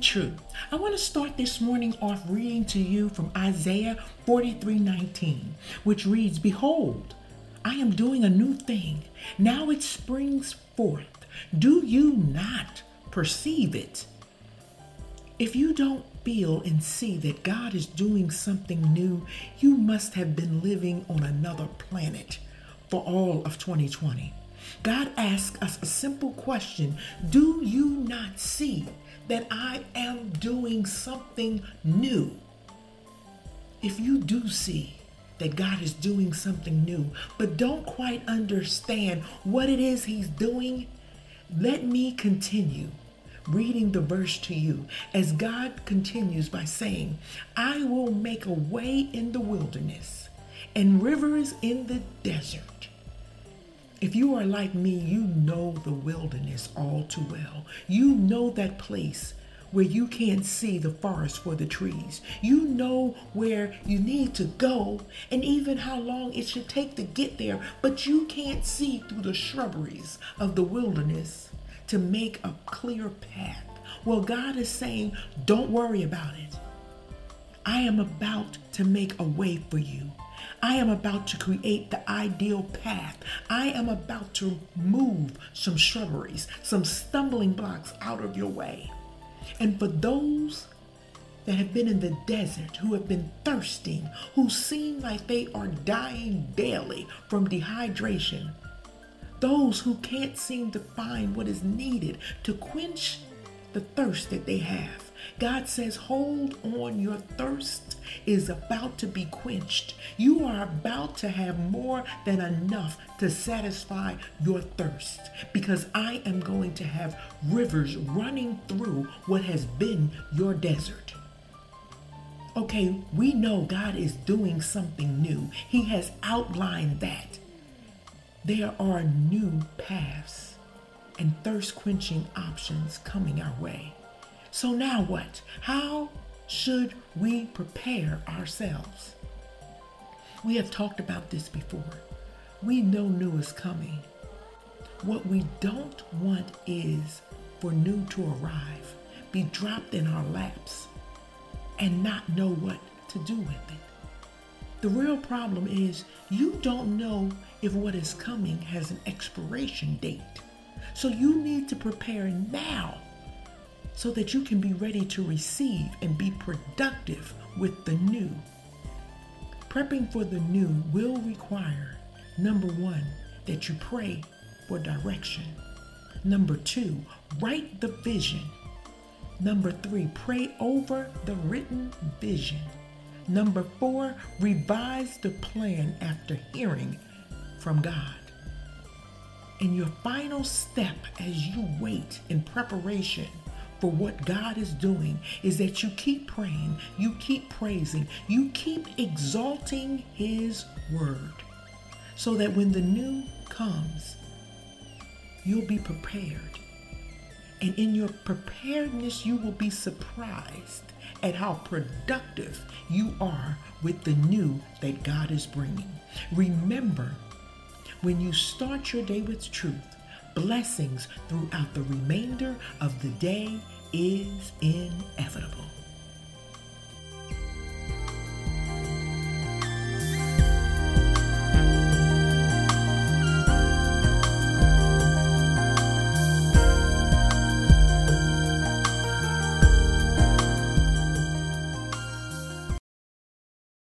true. I want to start this morning off reading to you from Isaiah 43:19, which reads, "Behold, I am doing a new thing. Now it springs forth. Do you not perceive it?" If you don't feel and see that God is doing something new, you must have been living on another planet for all of 2020. God asks us a simple question Do you not see that I am doing something new? If you do see that God is doing something new, but don't quite understand what it is He's doing, let me continue reading the verse to you as God continues by saying, I will make a way in the wilderness and rivers in the desert. If you are like me, you know the wilderness all too well. You know that place where you can't see the forest for the trees. You know where you need to go and even how long it should take to get there, but you can't see through the shrubberies of the wilderness to make a clear path. Well, God is saying, don't worry about it. I am about to make a way for you. I am about to create the ideal path. I am about to move some shrubberies, some stumbling blocks out of your way. And for those that have been in the desert, who have been thirsting, who seem like they are dying daily from dehydration, those who can't seem to find what is needed to quench the thirst that they have. God says, Hold on, your thirst is about to be quenched. You are about to have more than enough to satisfy your thirst because I am going to have rivers running through what has been your desert. Okay, we know God is doing something new, He has outlined that there are new paths and thirst quenching options coming our way. So, now what? How should we prepare ourselves? We have talked about this before. We know new is coming. What we don't want is for new to arrive, be dropped in our laps, and not know what to do with it. The real problem is you don't know if what is coming has an expiration date. So you need to prepare now so that you can be ready to receive and be productive with the new. Prepping for the new will require number one, that you pray for direction. Number two, write the vision. Number three, pray over the written vision. Number four, revise the plan after hearing from God. And your final step as you wait in preparation for what God is doing is that you keep praying, you keep praising, you keep exalting His word so that when the new comes, you'll be prepared. And in your preparedness, you will be surprised at how productive you are with the new that God is bringing. Remember, when you start your day with truth, blessings throughout the remainder of the day is inevitable.